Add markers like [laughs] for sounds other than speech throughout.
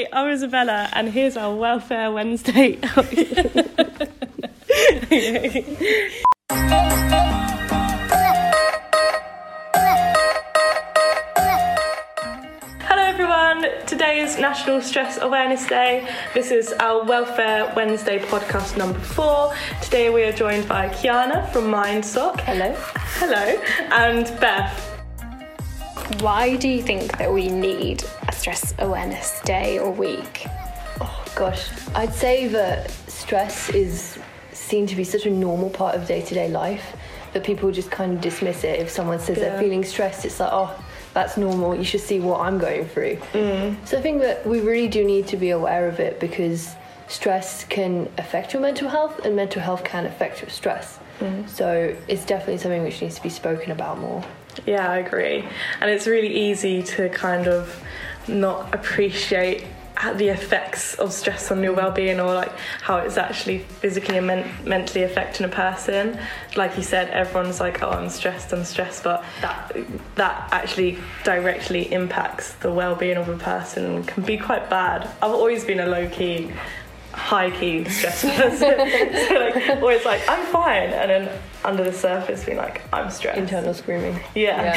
Hi, I'm Isabella, and here's our Welfare Wednesday. [laughs] Hello, everyone. Today is National Stress Awareness Day. This is our Welfare Wednesday podcast number four. Today we are joined by Kiana from MindSoc. Hello. Hello, and Beth. Why do you think that we need stress awareness day or week? Oh gosh, I'd say that stress is seen to be such a normal part of day to day life that people just kind of dismiss it. If someone says Yeah. they're feeling stressed, it's like, oh, that's normal. You should see what I'm going through. Mm. So I think that we really do need to be aware of it because stress can affect your mental health, and mental health can affect your stress. Mm. So it's definitely something which needs to be spoken about more. Yeah, I agree. And it's really easy to kind of not appreciate the effects of stress on your well-being or like how it's actually physically and men- mentally affecting a person. Like you said everyone's like oh i'm stressed i'm stressed but that that actually directly impacts the well-being of a person and can be quite bad. I've always been a low-key high-key stressed [laughs] person so like always like i'm fine and then under the surface being like i'm stressed Internal screaming. yeah.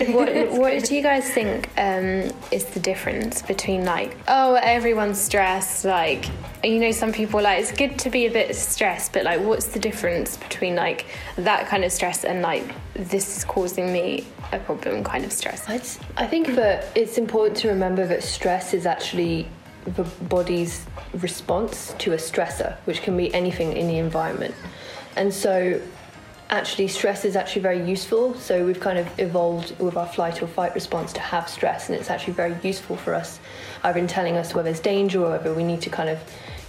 [laughs] What, what do you guys think um, is the difference between like, oh, everyone's stressed? Like, you know, some people like it's good to be a bit stressed, but like, what's the difference between like that kind of stress and like this is causing me a problem kind of stress? I'd, I think that it's important to remember that stress is actually the body's response to a stressor, which can be anything in the environment. And so, actually, stress is actually very useful. So, we've kind of evolved with our flight or fight response to have stress, and it's actually very useful for us, either in telling us whether there's danger or whether we need to kind of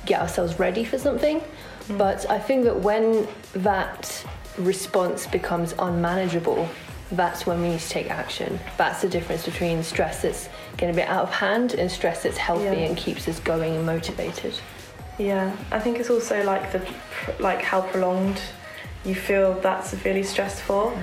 get ourselves ready for something. Mm. But I think that when that response becomes unmanageable, that's when we need to take action. That's the difference between stress that's getting a bit out of hand and stress that's healthy Yeah. and keeps us going and motivated. Yeah, I think it's also like the like how prolonged you feel that severely stressed for.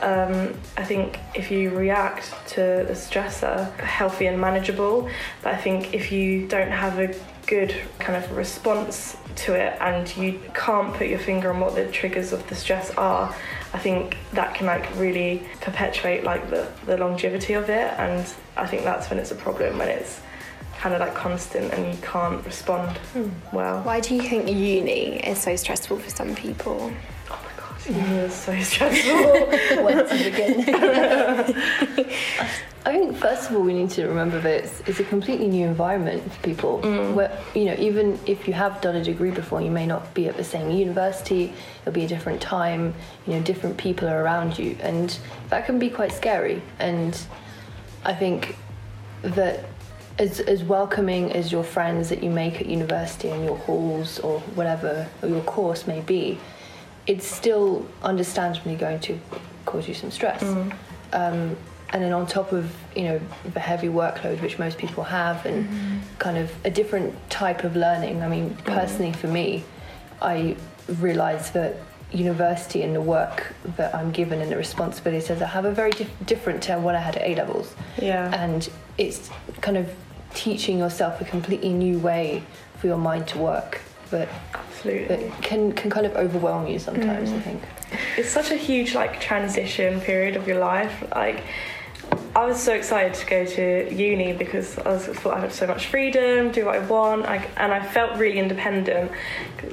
Um, I think if you react to the stressor, healthy and manageable. But I think if you don't have a good kind of response to it and you can't put your finger on what the triggers of the stress are, I think that can like really perpetuate like the, the longevity of it. And I think that's when it's a problem when it's kind of like constant and you can't respond hmm. well. Why do you think uni is so stressful for some people? My god, uni is so stressful. To begin? [laughs] I think first of all we need to remember that it's, it's a completely new environment for people. Mm. Where you know even if you have done a degree before, you may not be at the same university. It'll be a different time. You know, different people are around you, and that can be quite scary. And I think that as, as welcoming as your friends that you make at university and your halls or whatever or your course may be, it's still understandably going to cause you some stress. Mm. Um, and then on top of you know the heavy workload which most people have and mm-hmm. kind of a different type of learning. I mean, mm. personally for me, I realise that university and the work that I'm given and the responsibilities I have are very dif- different to what I had at A levels yeah. and it's kind of teaching yourself a completely new way for your mind to work that, Absolutely. that can, can kind of overwhelm you sometimes I mm. think It's such a huge like transition period of your life. Like I was so excited to go to uni because I was, thought I had so much freedom, do what I want, I, and I felt really independent,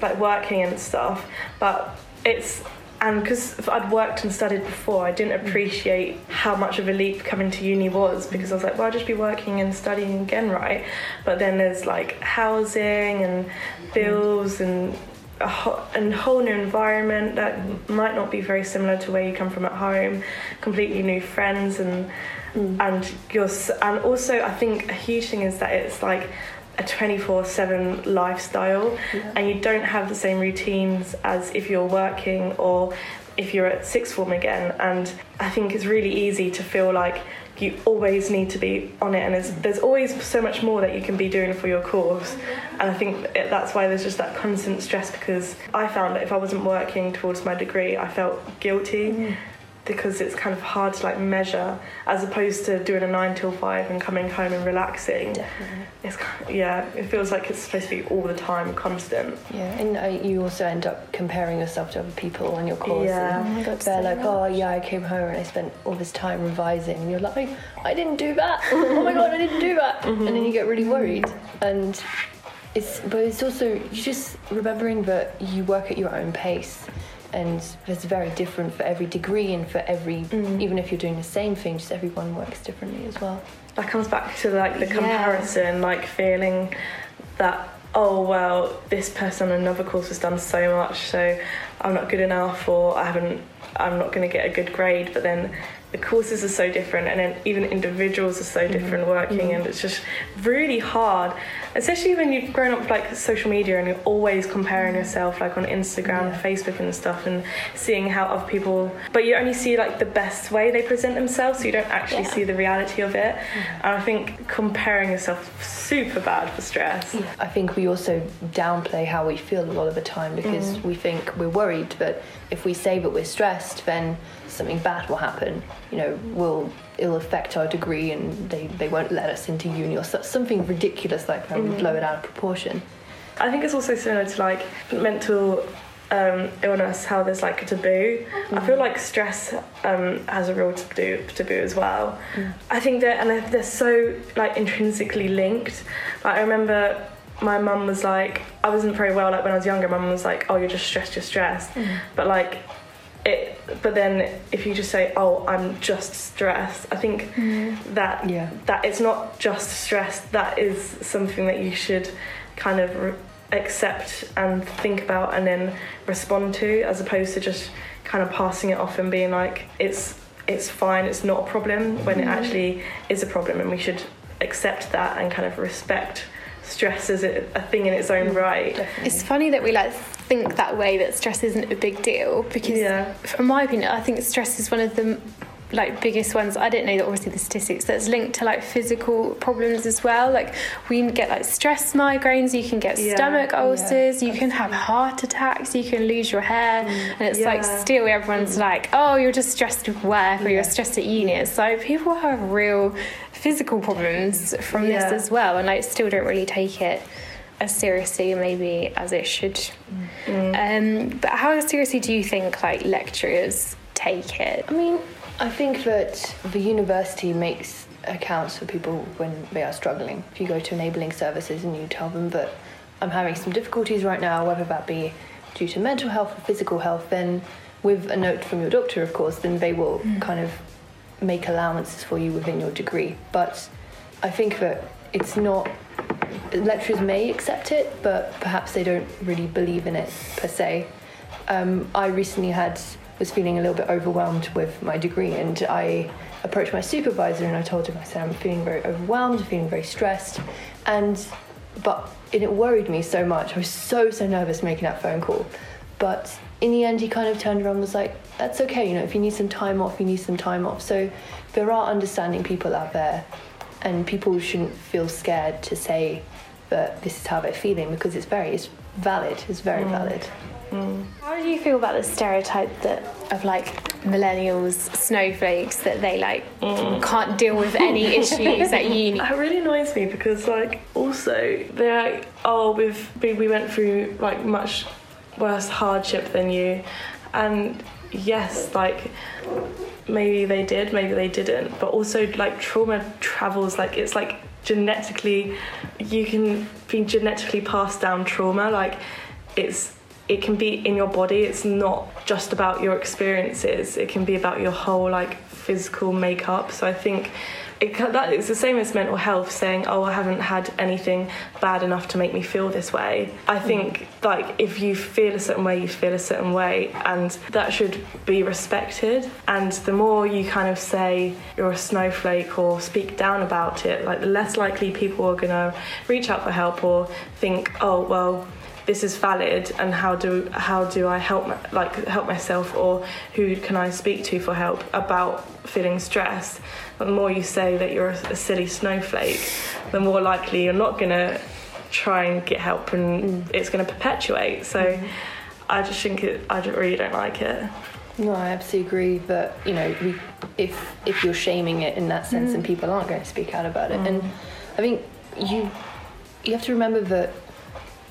like working and stuff. But it's and because I'd worked and studied before, I didn't mm. appreciate how much of a leap coming to uni was because I was like, well, I'll just be working and studying again, right? But then there's like housing and bills and a whole, a whole new environment that might not be very similar to where you come from at home, completely new friends and mm. and you're and also I think a huge thing is that it's like a 24/7 lifestyle and you don't have the same routines as if you're working or if you're at sixth form again. And I think it's really easy to feel like you always need to be on it and there's, there's always so much more that you can be doing for your course. And I think that's why there's just that constant stress because I found that if I wasn't working towards my degree I felt guilty mm. Because it's kind of hard to like measure as opposed to doing a nine till five and coming home and relaxing. Definitely. It's kind of, yeah, it feels like it's supposed to be all the time, constant. Yeah, and uh, you also end up comparing yourself to other people on your course. Yeah. and Oh my God, They're so like, much. oh yeah, I came home and I spent all this time revising, and you're like, I didn't do that. oh my god, I didn't do that. [laughs] And then you get really worried. And it's, but it's also you just remembering that you work at your own pace, and it's very different for every degree and for every, mm. even if you're doing the same thing, just everyone works differently as well. That comes back to like the Yeah. comparison, like feeling that oh well, this person on another course has done so much, so I'm not good enough, or I haven't, I'm not going to get a good grade. But then the courses are so different, and then even individuals are so mm-hmm. different working, mm-hmm. and it's just really hard, especially when you've grown up with like social media and you're always comparing mm-hmm. yourself, like on Instagram, Yeah. Facebook, and stuff, and seeing how other people, but you only see like the best way they present themselves, so you don't actually Yeah. see the reality of it. And I think comparing yourself super bad for stress. I think we also downplay how we feel a lot of the time because mm. we think we're worried, but if we say that we're stressed, then something bad will happen. You know, will it'll affect our degree and they, they won't let us into uni or so, something ridiculous like that. We blow it out of proportion. I think it's also similar to like mental um, illness, how there's like a taboo. I feel like stress um, has a real taboo, taboo as well. I think that, and they're, they're so like intrinsically linked. Like I remember my mum was like, I wasn't very well. Like when I was younger, my mum was like, "Oh, you're just stressed, you're stressed," but like. It, but then if you just say, "Oh, I'm just stressed," I think mm. that Yeah. that it's not just stress. That is something that you should kind of re- accept and think about and then respond to, as opposed to just kind of passing it off and being like, "It's it's fine. It's not a problem," when it mm. actually is a problem, and we should accept that and kind of respect stress is a, a thing in its own mm, right. Definitely. It's funny that we like think that way that stress isn't a big deal because, Yeah. from my opinion, I think stress is one of the like biggest ones. I didn't know that obviously the statistics that's linked to like physical problems as well. Like we can get like stress migraines, you can get Yeah. stomach ulcers, you can have heart attacks, you can lose your hair, mm, and it's like still everyone's mm. like, oh, you're just stressed with work or you're stressed at uni. It's like people have real physical problems from this as well, and like still don't really take it as seriously maybe as it should. Um, but how seriously do you think like lecturers take it? I mean, I think that the university makes accounts for people when they are struggling. If you go to enabling services and you tell them that I'm having some difficulties right now, whether that be due to mental health or physical health, then with a note from your doctor, of course, then they will kind of make allowances for you within your degree. But I think that it's not. Lecturers may accept it, but perhaps they don't really believe in it per se. Um, I recently had was feeling a little bit overwhelmed with my degree, and I approached my supervisor and I told him I said I'm feeling very overwhelmed, feeling very stressed, and but and it worried me so much. I was so so nervous making that phone call, but in the end he kind of turned around and was like, "That's okay, you know, if you need some time off, you need some time off." So there are understanding people out there, and people shouldn't feel scared to say that this is how they're feeling because it's very it's valid. It's very mm. valid. Mm. How do you feel about the stereotype that of like millennials snowflakes that they like mm. can't deal with any [laughs] issues at uni? That really annoys me because, like, also they're like, oh, we've we, we went through like much worse hardship than you, and yes, like maybe they did, maybe they didn't, but also like trauma travels like it's like genetically, you can be genetically passed down trauma, like it's it can be in your body. It's not just about your experiences. It can be about your whole like physical makeup. So i think it, that it's the same as mental health saying oh i haven't had anything bad enough to make me feel this way. I mm-hmm. think like if you feel a certain way you feel a certain way and that should be respected. And the more you kind of say you're a snowflake or speak down about it like the less likely people are going to reach out for help or think oh well this is valid and how do how do I help my, like help myself or who can I speak to for help about feeling stressed? The more you say that you're a, a silly snowflake the more likely you're not gonna try and get help and mm. it's gonna perpetuate. So mm-hmm. I just think it I really don't like it. No, I absolutely agree that you know we, if if you're shaming it in that sense, Mm. then people aren't going to speak out about it. Mm. And I think you you have to remember that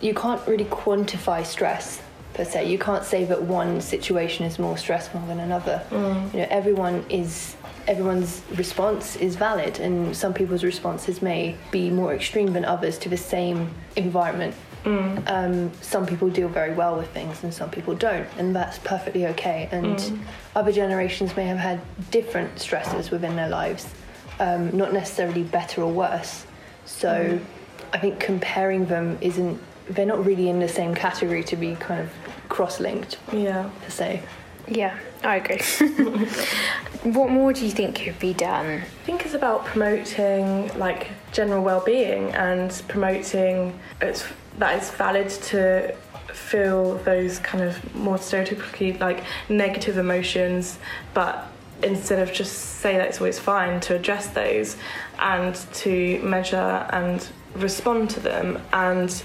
you can't really quantify stress per se. You can't say that one situation is more stressful than another. Mm. You know, everyone is everyone's response is valid, and some people's responses may be more extreme than others to the same environment. Mm. Um, some people deal very well with things and some people don't, and that's perfectly okay. And other generations may have had different stresses within their lives, um, not necessarily better or worse. So I think comparing them isn't, they're not really in the same category to be kind of cross linked, Yeah. per se. Yeah, I agree. [laughs] what more do you think could be done? I think it's about promoting like general well-being and promoting it's that it's valid to feel those kind of more stereotypically like negative emotions, but instead of just say that it's always fine to address those and to measure and respond to them and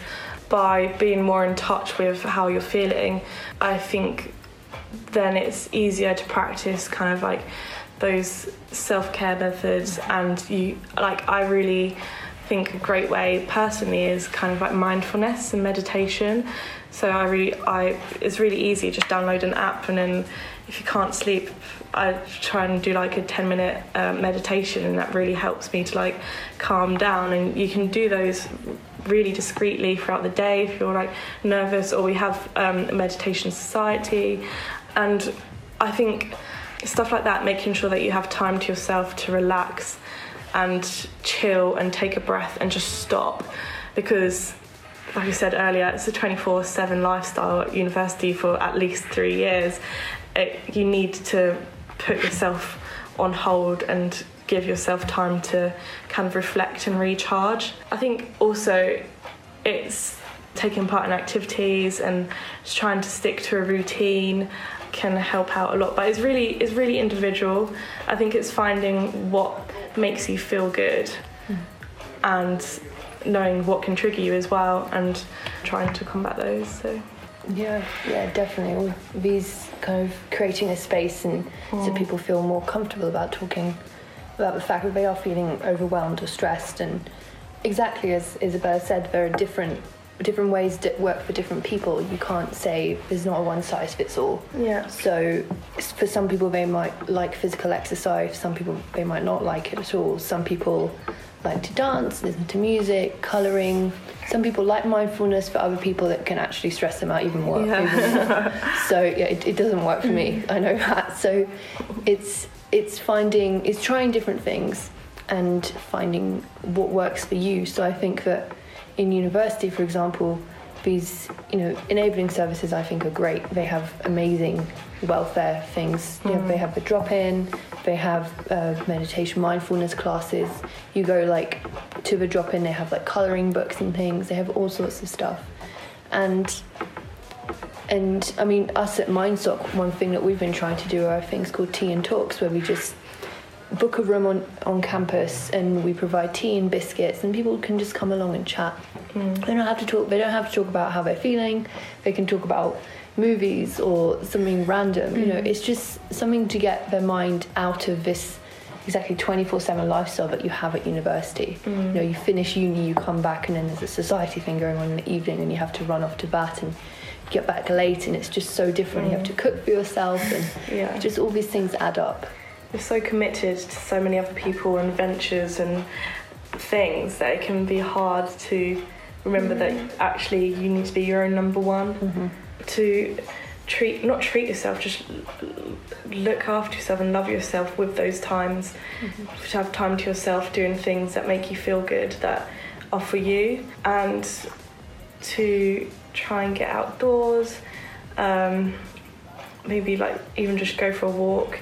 by being more in touch with how you're feeling, I think then it's easier to practice kind of like those self-care methods. And you like I really think a great way personally is kind of like mindfulness and meditation. So I really I it's really easy just download an app and then if you can't sleep I try and do like a 10 minute uh, meditation and that really helps me to like calm down. And you can do those really discreetly throughout the day if you're like nervous or we have um, a meditation society. And I think stuff like that making sure that you have time to yourself to relax and chill and take a breath and just stop. Because like I said earlier it's a 24/7 lifestyle at university for at least 3 years. It, you need to put yourself on hold and give yourself time to kind of reflect and recharge. I think also it's taking part in activities and just trying to stick to a routine can help out a lot but it's really it's really individual. I think it's finding what makes you feel good hmm. and knowing what can trigger you as well and trying to combat those so. Yeah, yeah, definitely. All these kind of creating a space and so hmm. people feel more comfortable about talking about the fact that they are feeling overwhelmed or stressed. And exactly as Isabella said, there are different different ways that work for different people. You can't say there's not a one size fits all. yeah So for some people they might like physical exercise, some people they might not like it at all. Some people like to dance, listen to music, colouring. Some people like mindfulness, for other people it can actually stress them out even more. Yeah. even more. [laughs] so yeah, it, it doesn't work for me. Mm. I know that. So it's it's finding it's trying different things and finding what works for you. So I think that in university, for example, these you know enabling services I think are great. They have amazing welfare things. You know, they have the drop in, they have uh, meditation, mindfulness classes. You go like to the drop in, they have like coloring books and things. They have all sorts of stuff, and and I mean us at MindSoc, one thing that we've been trying to do are things called tea and talks, where we just book a room on, on campus and we provide tea and biscuits and people can just come along and chat. Mm. They don't have to talk they don't have to talk about how they're feeling. They can talk about movies or something random. You know, mm. it's just something to get their mind out of this exactly 24/7 lifestyle that you have at university. Mm. You know, you finish uni, you come back and then there's a society thing going on in the evening and you have to run off to bat and get back late and it's just so different. You have to cook for yourself and yeah. just all these things add up. you're so committed to so many other people and ventures and things that it can be hard to remember that mm. actually you need to be your own number one. Mm-hmm. To treat not treat yourself just look after yourself and love yourself with those times. Mm-hmm. To have time to yourself doing things that make you feel good that are for you and to try and get outdoors um, maybe like even just go for a walk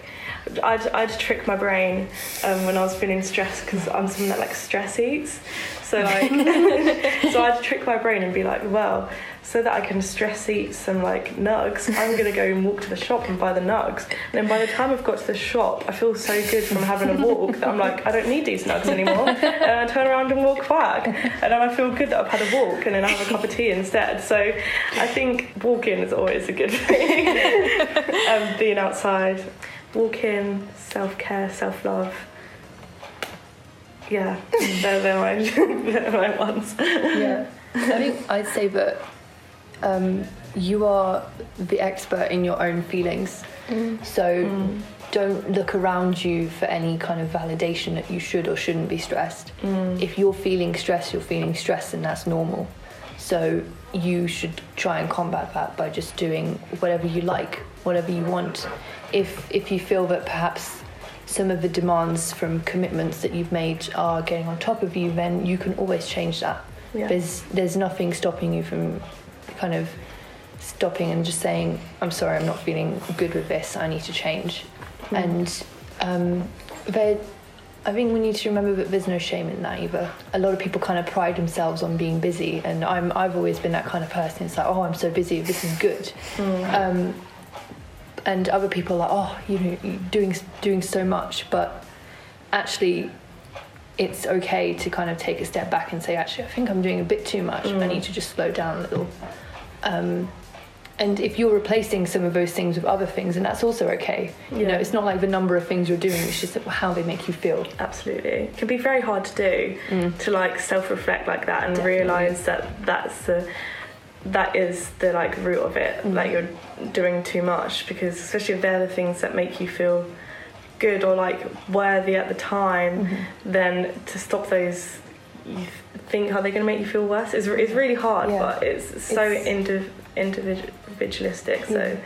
I'd, I'd trick my brain um, when I was feeling stressed because I'm someone that like stress eats. So like, [laughs] so I'd trick my brain and be like, well, so that I can stress eat some like nugs, I'm gonna go and walk to the shop and buy the nugs. And then by the time I've got to the shop, I feel so good from having a walk that I'm like, I don't need these nugs anymore. And I turn around and walk back, and then I feel good that I've had a walk, and then I have a cup of tea instead. So I think walking is always a good thing. [laughs] um, being outside, walking, self care, self love. Yeah, [laughs] they're, they're, my, [laughs] they're my ones. Yeah. I think I'd say that um, you are the expert in your own feelings. Mm. So mm. don't look around you for any kind of validation that you should or shouldn't be stressed. Mm. If you're feeling stressed, you're feeling stressed, and that's normal. So you should try and combat that by just doing whatever you like, whatever you want. If if you feel that perhaps some of the demands from commitments that you've made are getting on top of you, then you can always change that. Yeah. There's there's nothing stopping you from kind of stopping and just saying, I'm sorry, I'm not feeling good with this. I need to change. And um, there, I think we need to remember that there's no shame in that either. A lot of people kind of pride themselves on being busy, and I'm I've always been that kind of person. It's like, oh, I'm so busy. This is good. Um, and other people are like, oh, you know, you're doing doing so much, but actually, it's okay to kind of take a step back and say, actually, I think I'm doing a bit too much. I mm. need to just slow down a little. Um, and if you're replacing some of those things with other things, and that's also okay. You know, it's not like the number of things you're doing; it's just how they make you feel. Absolutely. It can be very hard to do mm. to like self-reflect like that and Definitely. realize that that's the that is the like root of it. Mm. Like you're doing too much because especially if they're the things that make you feel good or like worthy at the time, mm-hmm. then to stop those you think are they're going to make you feel worse? It's, it's really hard, Yeah. but it's so It's- indiv- individualistic. So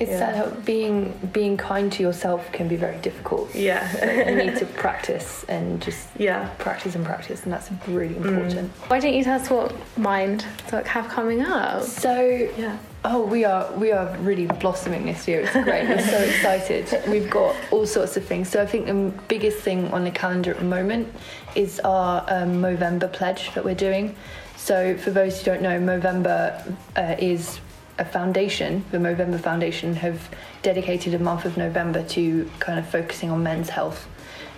It's Yeah. that being being kind to yourself can be very difficult. yeah, Like, you need to [laughs] practice and just yeah. practice and practice, and that's really mm. important. Why don't you tell us what mind like have coming up? So Yeah. Oh, we are we are really blossoming this year. It's great. We're so excited. [laughs] We've got all sorts of things. So I think the biggest thing on the calendar at the moment is our um, Movember pledge that we're doing. So for those who don't know, Movember uh, is a foundation. The Movember Foundation have dedicated a month of November to kind of focusing on men's health.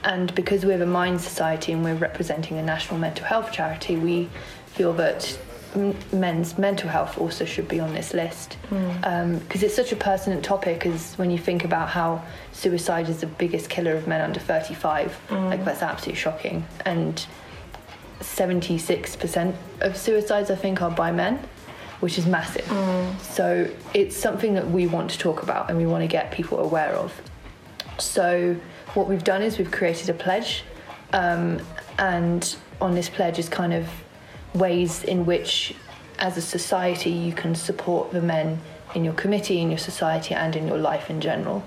And because we're the Mind Society and we're representing a national mental health charity, we feel that m- men's mental health also should be on this list. Hmm. Um, because it's such a pertinent topic as when you think about how suicide is the biggest killer of men under 35 hmm. like that's absolutely shocking. And 76% of suicides i think are by men which is massive. Hmm. So it's something that we want to talk about and we want to get people aware of. So what we've done is we've created a pledge, um, and on this pledge is kind of ways in which, as a society, you can support the men in your committee, in your society, and in your life in general.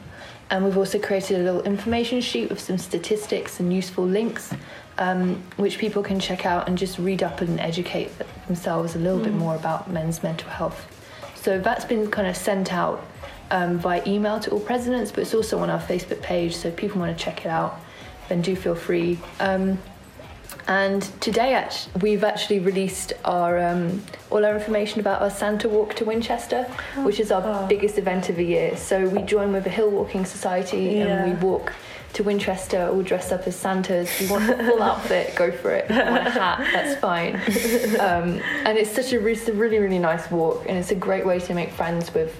And we've also created a little information sheet with some statistics and useful links, um, which people can check out and just read up and educate themselves a little bit more about men's mental health. So that's been kind of sent out um, via email to all presidents, but it's also on our Facebook page. So if people want to check it out, then do feel free. Um, and today, we've actually released our um, all our information about our Santa Walk to Winchester, which is our biggest event of the year. So we join with the Hill Walking Society and we walk to Winchester all dressed up as Santas. If you want the full outfit, go for it. If you want a hat, that's fine. [laughs] Um, and it's such a, it's a really, really nice walk, and it's a great way to make friends with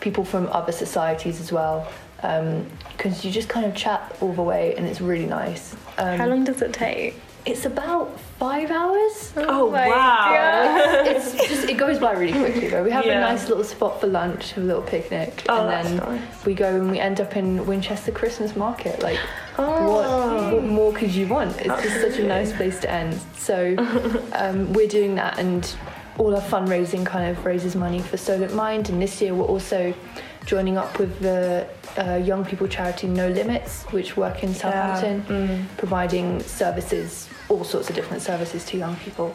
people from other societies as well. Because you just kind of chat all the way, and it's really nice. Um, How long does it take? It's about five hours. Oh, my wow. God. It's just it goes by really quickly though. We have Yeah. a nice little spot for lunch, a little picnic, Oh, and that's then nice. we go and we end up in Winchester Christmas Market. Like, Oh. what, what more could you want? It's just such a nice place to end. So um, we're doing that, and all our fundraising kind of raises money for Solent Mind. And this year we're also joining up with the uh, young people charity No Limits, which work in Southampton, Mm. providing services, all sorts of different services to young people.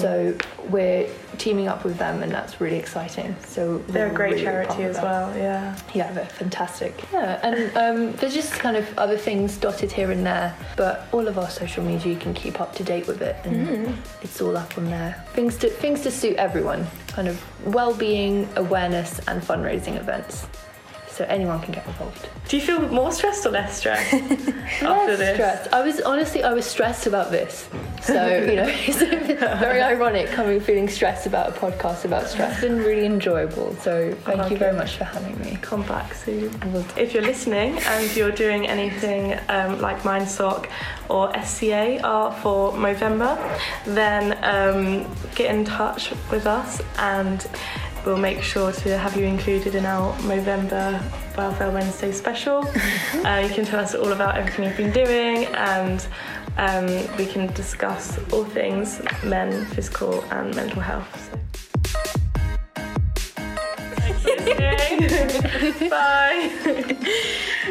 So we're teaming up with them, and that's really exciting. So They're a great really charity as well, yeah. Yeah, they're fantastic. Yeah, and um, there's just kind of other things dotted here and there, but all of our social media you can keep up to date with it, and it's all up on there. Things to things to suit everyone, kind of well-being, awareness, and fundraising events. So anyone can get involved. Do you feel more stressed or less stressed [laughs] after Less this? stressed. I was honestly I was stressed about this. So [laughs] you know, [laughs] it's very ironic coming feeling stressed about a podcast about stress. It's been really enjoyable. So thank Oh, you very much for having me. Come back soon. If you're listening and you're doing anything um, like MindSoc or SCA are for Movember, then um, get in touch with us and we'll make sure to have you included in our November Welfare Wednesday special. [laughs] uh, you can tell us all about everything you've been doing and um, we can discuss all things men, physical and mental health. So. Thanks for. [laughs] Bye. [laughs]